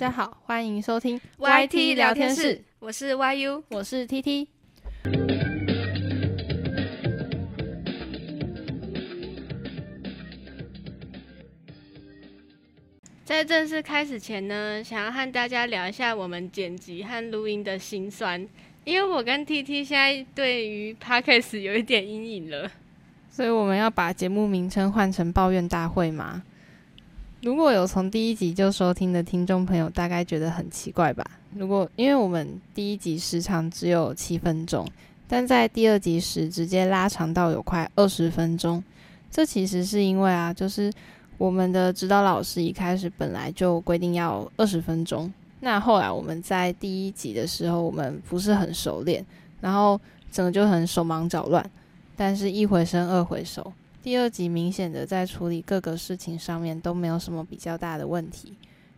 家好，欢迎收听 YT 聊天室，我是 YU，我是 TT。在正式开始前呢，想要和大家聊一下我们剪辑和录音的辛酸，因为我跟 TT 现在对于 Podcast 有一点阴影了，所以我们要把节目名称换成抱怨大会吗？如果有从第一集就收听的听众朋友，大概觉得很奇怪吧？如果因为我们第一集时长只有七分钟，但在第二集时直接拉长到有快二十分钟，这其实是因为啊，就是我们的指导老师一开始本来就规定要二十分钟，那后来我们在第一集的时候，我们不是很熟练，然后整个就很手忙脚乱，但是一回生二回熟。第二集明显的在处理各个事情上面都没有什么比较大的问题，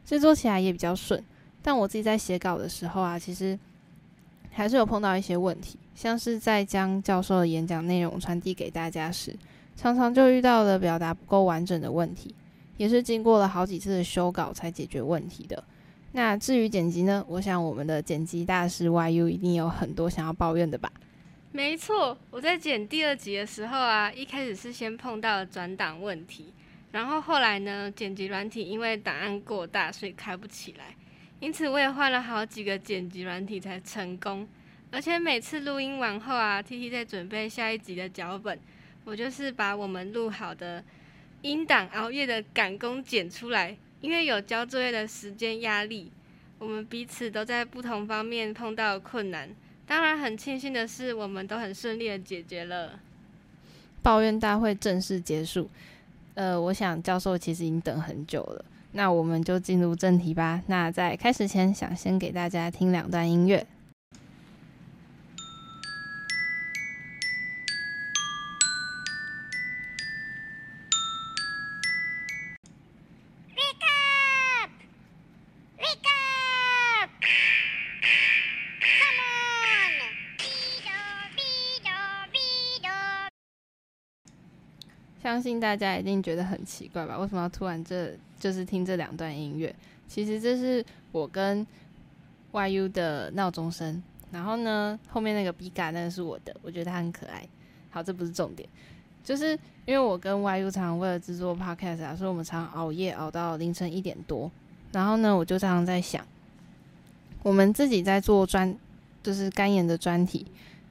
制作起来也比较顺。但我自己在写稿的时候啊，其实还是有碰到一些问题，像是在将教授的演讲内容传递给大家时，常常就遇到了表达不够完整的问题，也是经过了好几次的修稿才解决问题的。那至于剪辑呢，我想我们的剪辑大师 YU 一定有很多想要抱怨的吧。没错，我在剪第二集的时候啊，一开始是先碰到了转档问题，然后后来呢，剪辑软体因为档案过大，所以开不起来，因此我也换了好几个剪辑软体才成功。而且每次录音完后啊，T T 在准备下一集的脚本，我就是把我们录好的音档熬夜的赶工剪出来，因为有交作业的时间压力，我们彼此都在不同方面碰到困难。当然，很庆幸的是，我们都很顺利的解决了。抱怨大会正式结束。呃，我想教授其实已经等很久了。那我们就进入正题吧。那在开始前，想先给大家听两段音乐。相信大家一定觉得很奇怪吧？为什么要突然这就是听这两段音乐？其实这是我跟 YU 的闹钟声。然后呢，后面那个 B 嘎那个是我的，我觉得它很可爱。好，这不是重点，就是因为我跟 YU 常常为了制作 Podcast 啊，所以我们常熬夜熬到凌晨一点多。然后呢，我就常常在想，我们自己在做专就是干眼的专题，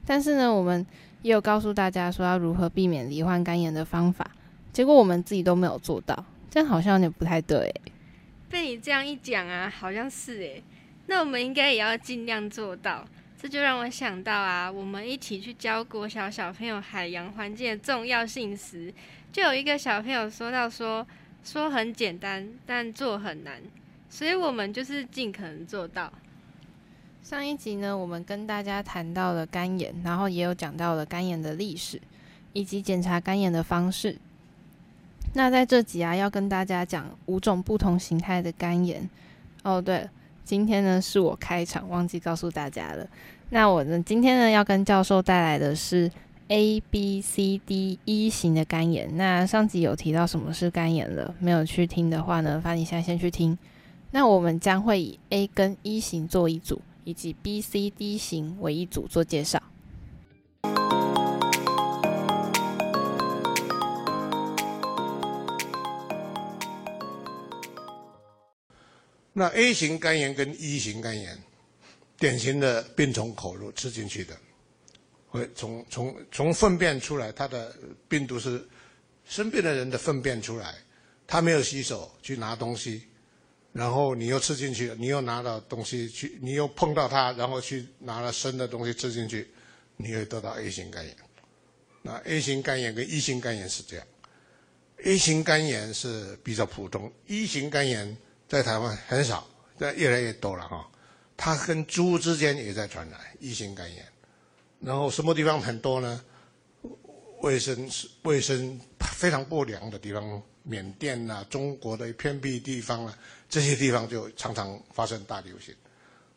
但是呢，我们也有告诉大家说要如何避免罹患肝炎的方法，结果我们自己都没有做到，这样好像有点不太对。被你这样一讲啊，好像是诶。那我们应该也要尽量做到。这就让我想到啊，我们一起去教国小小朋友海洋环境的重要性时，就有一个小朋友说到说说很简单，但做很难，所以我们就是尽可能做到。上一集呢，我们跟大家谈到了肝炎，然后也有讲到了肝炎的历史以及检查肝炎的方式。那在这集啊，要跟大家讲五种不同形态的肝炎。哦，对，今天呢是我开场，忘记告诉大家了。那我呢，今天呢要跟教授带来的是 A、B、C、D 一型的肝炎。那上集有提到什么是肝炎了，没有去听的话呢，发你现在先去听。那我们将会以 A 跟一型做一组。以及 B、C、D 型为一组做介绍。那 A 型肝炎跟 E 型肝炎，典型的病从口入吃进去的，会从从从粪便出来，它的病毒是生病的人的粪便出来，他没有洗手去拿东西。然后你又吃进去，你又拿到东西去，你又碰到它，然后去拿了生的东西吃进去，你会得到 A 型肝炎。那 A 型肝炎跟 E 型肝炎是这样，A 型肝炎是比较普通，E 型肝炎在台湾很少，但越来越多了哈。它跟猪之间也在传染 E 型肝炎，然后什么地方很多呢？卫生是卫生非常不良的地方。缅甸呐，中国的偏僻地方啊，这些地方就常常发生大流行。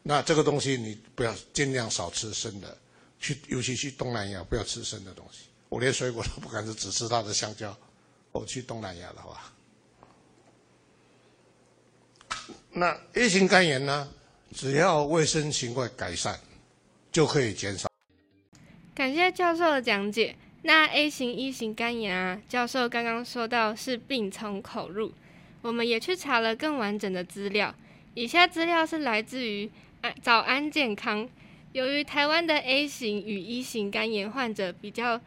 那这个东西你不要尽量少吃生的，去尤其去东南亚不要吃生的东西。我连水果都不敢吃，只吃它的香蕉。我去东南亚的话，那 A 型肝炎呢，只要卫生情况改善，就可以减少。感谢教授的讲解。那 A 型、一型肝炎啊，教授刚刚说到是病从口入，我们也去查了更完整的资料。以下资料是来自于安早安健康。由于台湾的 A 型与一型肝炎患者比较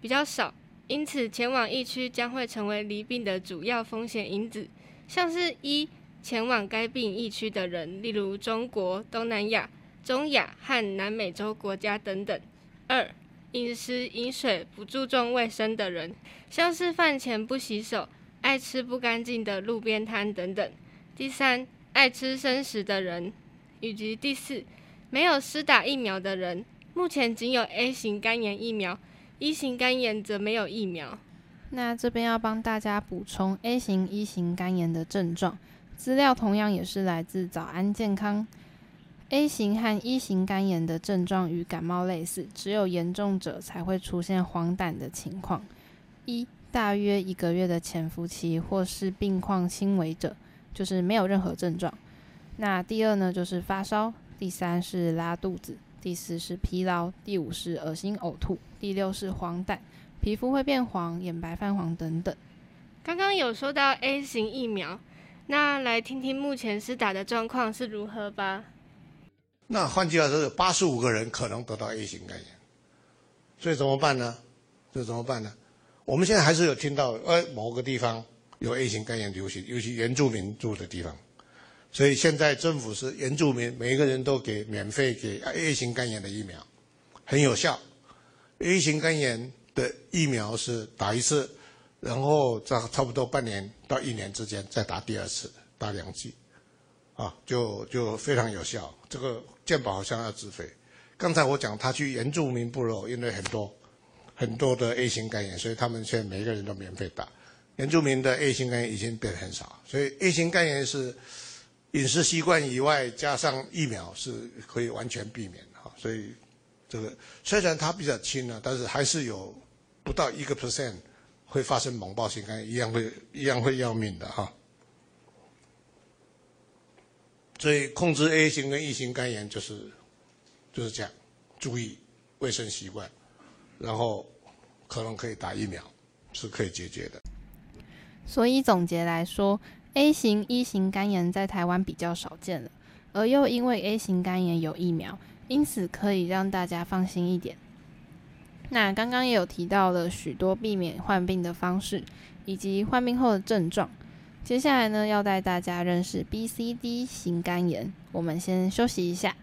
比较少，因此前往疫区将会成为离病的主要风险因子。像是一前往该病疫区的人，例如中国、东南亚、中亚和南美洲国家等等；二饮食饮水不注重卫生的人，像是饭前不洗手、爱吃不干净的路边摊等等；第三，爱吃生食的人，以及第四，没有施打疫苗的人。目前仅有 A 型肝炎疫苗，E 型肝炎则没有疫苗。那这边要帮大家补充 A 型、E 型肝炎的症状，资料同样也是来自早安健康。A 型和 E 型肝炎的症状与感冒类似，只有严重者才会出现黄疸的情况。一大约一个月的潜伏期，或是病况轻微者，就是没有任何症状。那第二呢，就是发烧；第三是拉肚子；第四是疲劳；第五是恶心呕吐；第六是黄疸，皮肤会变黄、眼白泛黄等等。刚刚有说到 A 型疫苗，那来听听目前施打的状况是如何吧。那换句话说，有八十五个人可能得到 A 型肝炎，所以怎么办呢？这怎么办呢？我们现在还是有听到，呃，某个地方有 A 型肝炎流行，尤其原住民住的地方，所以现在政府是原住民每一个人都给免费给 A 型肝炎的疫苗，很有效。A 型肝炎的疫苗是打一次，然后在差不多半年到一年之间再打第二次，打两剂。啊，就就非常有效。这个健保好像要自费。刚才我讲他去原住民部落，因为很多很多的 A 型肝炎，所以他们现在每一个人都免费打。原住民的 A 型肝炎已经变得很少，所以 A 型肝炎是饮食习惯以外加上疫苗是可以完全避免的哈。所以这个虽然它比较轻呢，但是还是有不到一个 percent 会发生猛暴性肝炎，一样会一样会要命的哈。所以控制 A 型跟 E 型肝炎就是就是这样，注意卫生习惯，然后可能可以打疫苗，是可以解决的。所以总结来说，A 型、E 型肝炎在台湾比较少见了，而又因为 A 型肝炎有疫苗，因此可以让大家放心一点。那刚刚也有提到了许多避免患病的方式，以及患病后的症状。接下来呢，要带大家认识 B、C、D 型肝炎。我们先休息一下。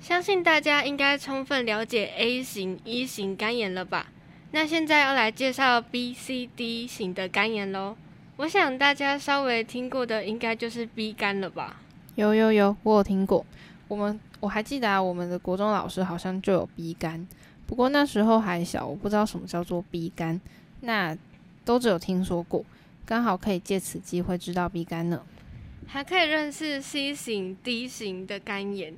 相信大家应该充分了解 A 型、E 型肝炎了吧？那现在要来介绍 B、C、D 型的肝炎喽。我想大家稍微听过的，应该就是 B 肝了吧？有有有，我有听过。我们我还记得啊，我们的国中老师好像就有 B 肝，不过那时候还小，我不知道什么叫做 B 肝，那都只有听说过，刚好可以借此机会知道 B 肝呢，还可以认识 C 型、D 型的肝炎。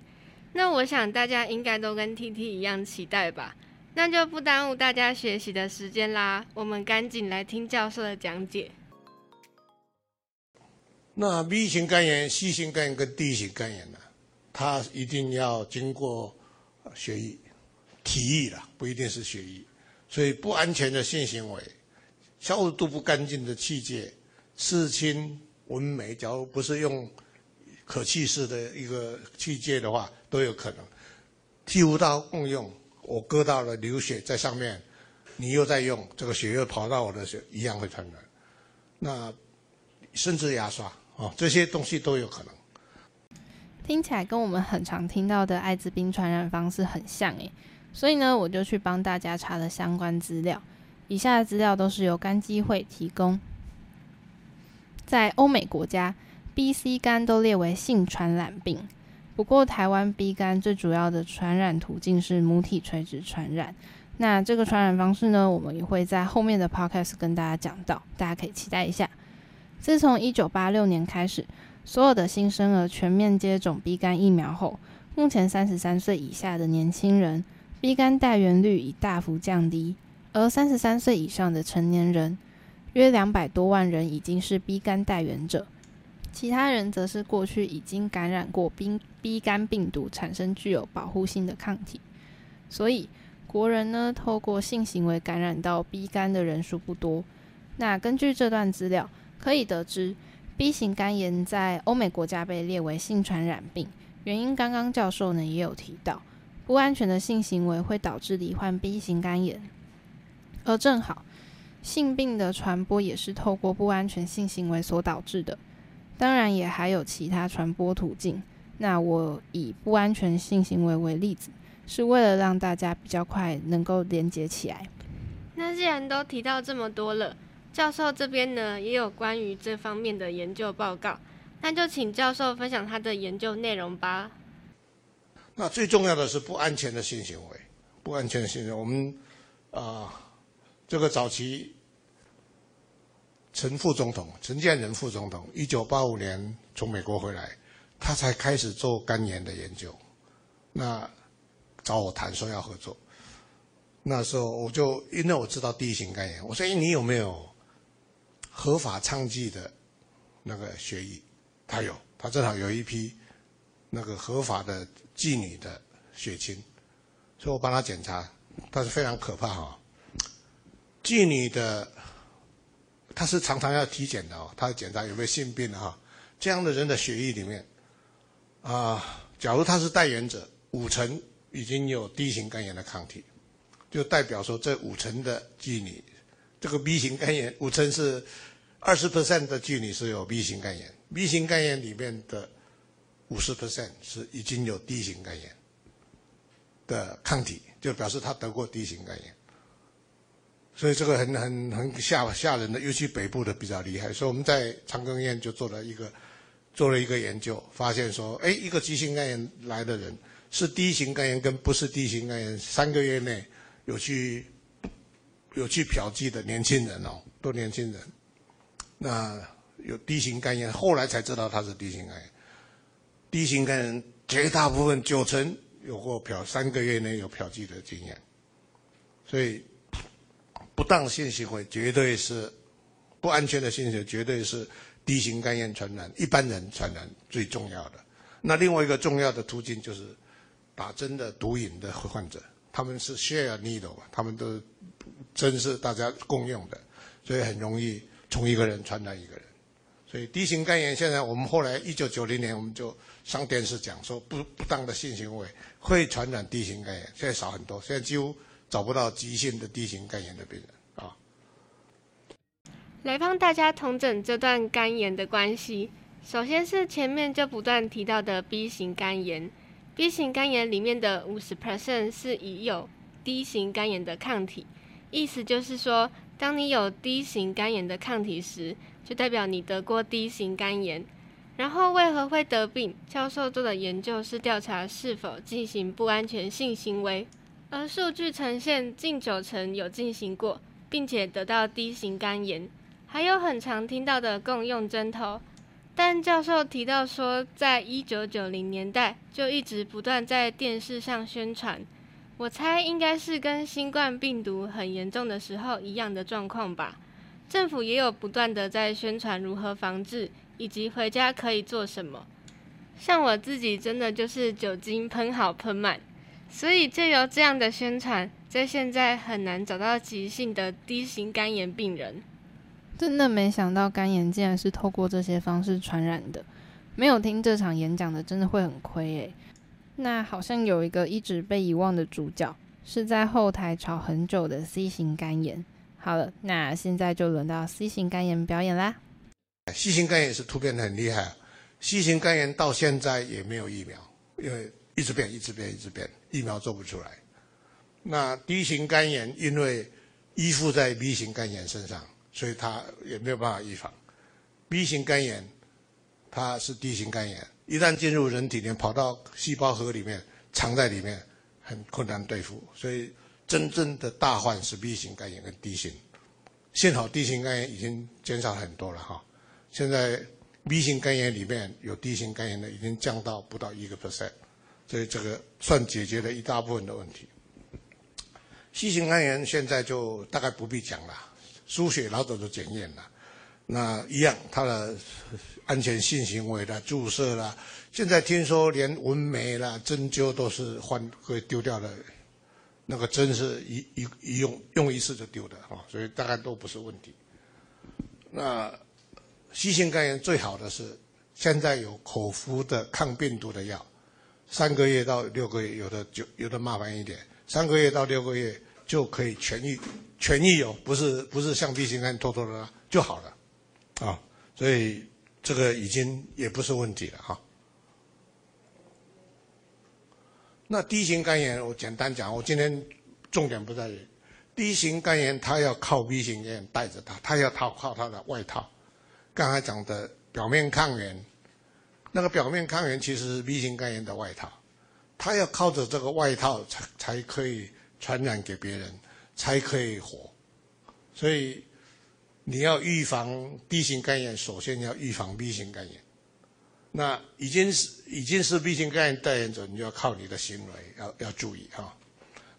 那我想大家应该都跟 T T 一样期待吧？那就不耽误大家学习的时间啦，我们赶紧来听教授的讲解。那 B 型肝炎、C 型肝炎跟 D 型肝炎呢？它一定要经过血液、体液了，不一定是血液。所以不安全的性行为、消毒不干净的器械、视亲、纹眉，假如不是用可气式的一个器械的话，都有可能。剃胡刀共用，我割到了流血在上面，你又在用，这个血又跑到我的血，一样会传染。那甚至牙刷啊，这些东西都有可能。听起来跟我们很常听到的艾滋病传染方式很像诶，所以呢，我就去帮大家查了相关资料。以下的资料都是由肝基会提供。在欧美国家，B、C 肝都列为性传染病，不过台湾 B 肝最主要的传染途径是母体垂直传染。那这个传染方式呢，我们也会在后面的 podcast 跟大家讲到，大家可以期待一下。自从一九八六年开始。所有的新生儿全面接种 B 肝疫苗后，目前三十三岁以下的年轻人 B 肝带源率已大幅降低。而三十三岁以上的成年人约两百多万人已经是 B 肝带源者，其他人则是过去已经感染过 B B 肝病毒，产生具有保护性的抗体。所以国人呢，透过性行为感染到 B 肝的人数不多。那根据这段资料，可以得知 B 型肝炎在欧美国家被列为性传染病，原因刚刚教授呢也有提到，不安全的性行为会导致罹患 B 型肝炎。而正好，性病的传播也是透过不安全性行为所导致的，当然也还有其他传播途径。那我以不安全性行为为例子，是为了让大家比较快能够连接起来。那既然都提到这么多了，教授这边呢也有关于这方面的研究报告，那就请教授分享他的研究内容吧。那最重要的是不安全的性行为，不安全的性行为，我们啊。这个早期，陈副总统陈建仁副总统，一九八五年从美国回来，他才开始做肝炎的研究，那找我谈说要合作。那时候我就因为我知道第一型肝炎，我说：“哎，你有没有合法娼妓的那个血液？”他有，他正好有一批那个合法的妓女的血清，所以我帮他检查，但是非常可怕哈。妓女的，他是常常要体检的哦，她检查有没有性病哈。这样的人的血液里面，啊，假如他是带源者，五成已经有 D 型肝炎的抗体，就代表说这五成的妓女，这个 B 型肝炎五成是二十 percent 的妓女是有 B 型肝炎，B 型肝炎里面的五十 percent 是已经有 D 型肝炎的抗体，就表示他得过 D 型肝炎。所以这个很很很吓吓人的，尤其北部的比较厉害。所以我们在长庚医院就做了一个做了一个研究，发现说，哎，一个急性肝炎来的人是第一型肝炎跟不是第一型肝炎，三个月内有去有去嫖妓的年轻人哦，都年轻人。那有第一型肝炎，后来才知道他是第一型肝炎。第一型肝炎绝大部分九成有过嫖，三个月内有嫖妓的经验，所以。不当性行为绝对是不安全的性行为，绝对是 D 型肝炎传染一般人传染最重要的。那另外一个重要的途径就是打针的毒瘾的患者，他们是 share needle，他们都真是大家共用的，所以很容易从一个人传染一个人。所以 D 型肝炎现在我们后来一九九零年我们就上电视讲说不不当的性行为会传染 D 型肝炎，现在少很多，现在几乎。找不到急性的 D 型肝炎的病人啊。来帮大家统整这段肝炎的关系。首先是前面就不断提到的 B 型肝炎，B 型肝炎里面的五十 percent 是已有 D 型肝炎的抗体，意思就是说，当你有 D 型肝炎的抗体时，就代表你得过 D 型肝炎。然后为何会得病？教授做的研究是调查是否进行不安全性行为。而数据呈现，近九成有进行过，并且得到 D 型肝炎，还有很常听到的共用针头。但教授提到说，在一九九零年代就一直不断在电视上宣传，我猜应该是跟新冠病毒很严重的时候一样的状况吧。政府也有不断的在宣传如何防治，以及回家可以做什么。像我自己真的就是酒精喷好喷满。所以，就由这样的宣传，在现在很难找到急性的低型肝炎病人。真的没想到肝炎竟然是透过这些方式传染的。没有听这场演讲的，真的会很亏诶。那好像有一个一直被遗忘的主角，是在后台吵很久的 C 型肝炎。好了，那现在就轮到 C 型肝炎表演啦。C 型肝炎是突变的很厉害，C 型肝炎到现在也没有疫苗，因为。一直变，一直变，一直变，疫苗做不出来。那 D 型肝炎因为依附在 B 型肝炎身上，所以它也没有办法预防。B 型肝炎它是 D 型肝炎，一旦进入人体里面，跑到细胞核里面，藏在里面，很困难对付。所以真正的大患是 B 型肝炎跟 D 型。幸好 D 型肝炎已经减少很多了哈。现在 B 型肝炎里面有 D 型肝炎的，已经降到不到一个 percent。所以这个算解决了一大部分的问题。，C 型肝炎现在就大概不必讲了，输血老早就检验了，那一样它的安全性行为啦、注射啦，现在听说连纹眉啦、针灸都是换会丢掉的，那个针是一一一用用一次就丢的啊，所以大概都不是问题。那 C 型肝炎最好的是现在有口服的抗病毒的药，三个月到六个月，有的就有的麻烦一点，三个月到六个月就可以痊愈，痊愈哦，不是不是像 B 型肝炎拖拖拉就好了，啊，所以这个已经也不是问题了哈。那 D 型肝炎我简单讲，我今天重点不在于 D 型肝炎，它要靠 B 型肝炎带着它，它要靠靠它的外套。刚才讲的表面抗原，那个表面抗原其实是 B 型肝炎的外套，它要靠着这个外套才才可以传染给别人，才可以活。所以你要预防 B 型肝炎，首先要预防 B 型肝炎。那已经是已经是 B 型肝炎代言者，你就要靠你的行为要要注意哈。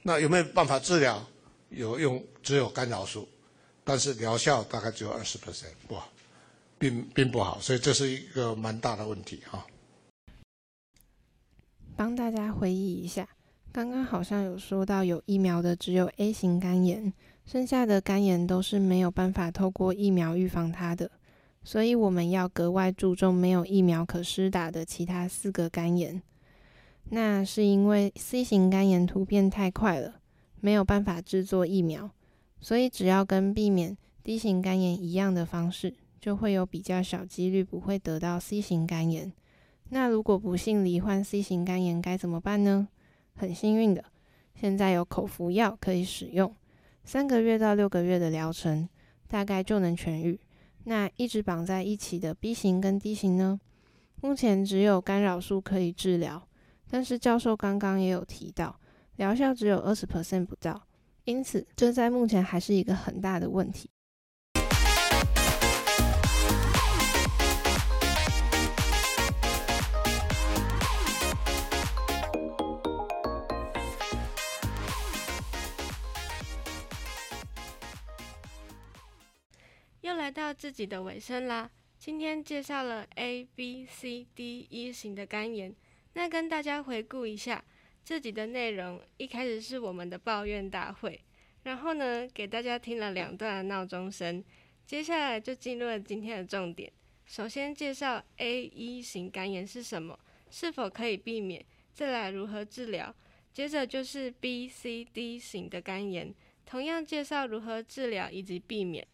那有没有办法治疗？有用，只有干扰素，但是疗效大概只有二十 percent，不好。并并不好，所以这是一个蛮大的问题哈。帮大家回忆一下，刚刚好像有说到有疫苗的只有 A 型肝炎，剩下的肝炎都是没有办法透过疫苗预防它的，所以我们要格外注重没有疫苗可施打的其他四个肝炎。那是因为 C 型肝炎突变太快了，没有办法制作疫苗，所以只要跟避免 D 型肝炎一样的方式。就会有比较小几率不会得到 C 型肝炎。那如果不幸罹患 C 型肝炎该怎么办呢？很幸运的，现在有口服药可以使用，三个月到六个月的疗程，大概就能痊愈。那一直绑在一起的 B 型跟 D 型呢？目前只有干扰素可以治疗，但是教授刚刚也有提到，疗效只有二十 percent 不到，因此这在目前还是一个很大的问题。来到自己的尾声啦，今天介绍了 A、B、C、D、E 型的肝炎。那跟大家回顾一下自己的内容，一开始是我们的抱怨大会，然后呢给大家听了两段闹钟声，接下来就进入了今天的重点。首先介绍 A、E 型肝炎是什么，是否可以避免，再来如何治疗。接着就是 B、C、D 型的肝炎，同样介绍如何治疗以及避免。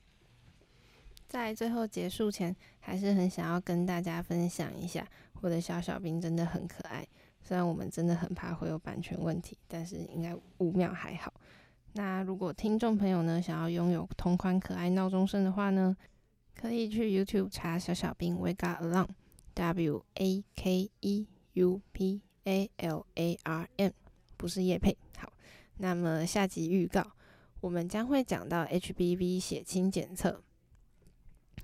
在最后结束前，还是很想要跟大家分享一下，我的小小兵真的很可爱。虽然我们真的很怕会有版权问题，但是应该五秒还好。那如果听众朋友呢想要拥有同款可爱闹钟声的话呢，可以去 YouTube 查小小兵 Wake Up Alarm，W A K E U P A L A R M，不是叶配。好，那么下集预告，我们将会讲到 HBV 血清检测。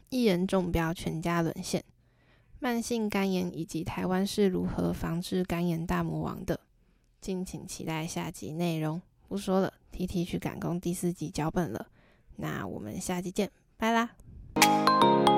一人中标，全家沦陷。慢性肝炎以及台湾是如何防治肝炎大魔王的，敬请期待下集内容。不说了，T T 去赶工第四集脚本了。那我们下集见，拜啦。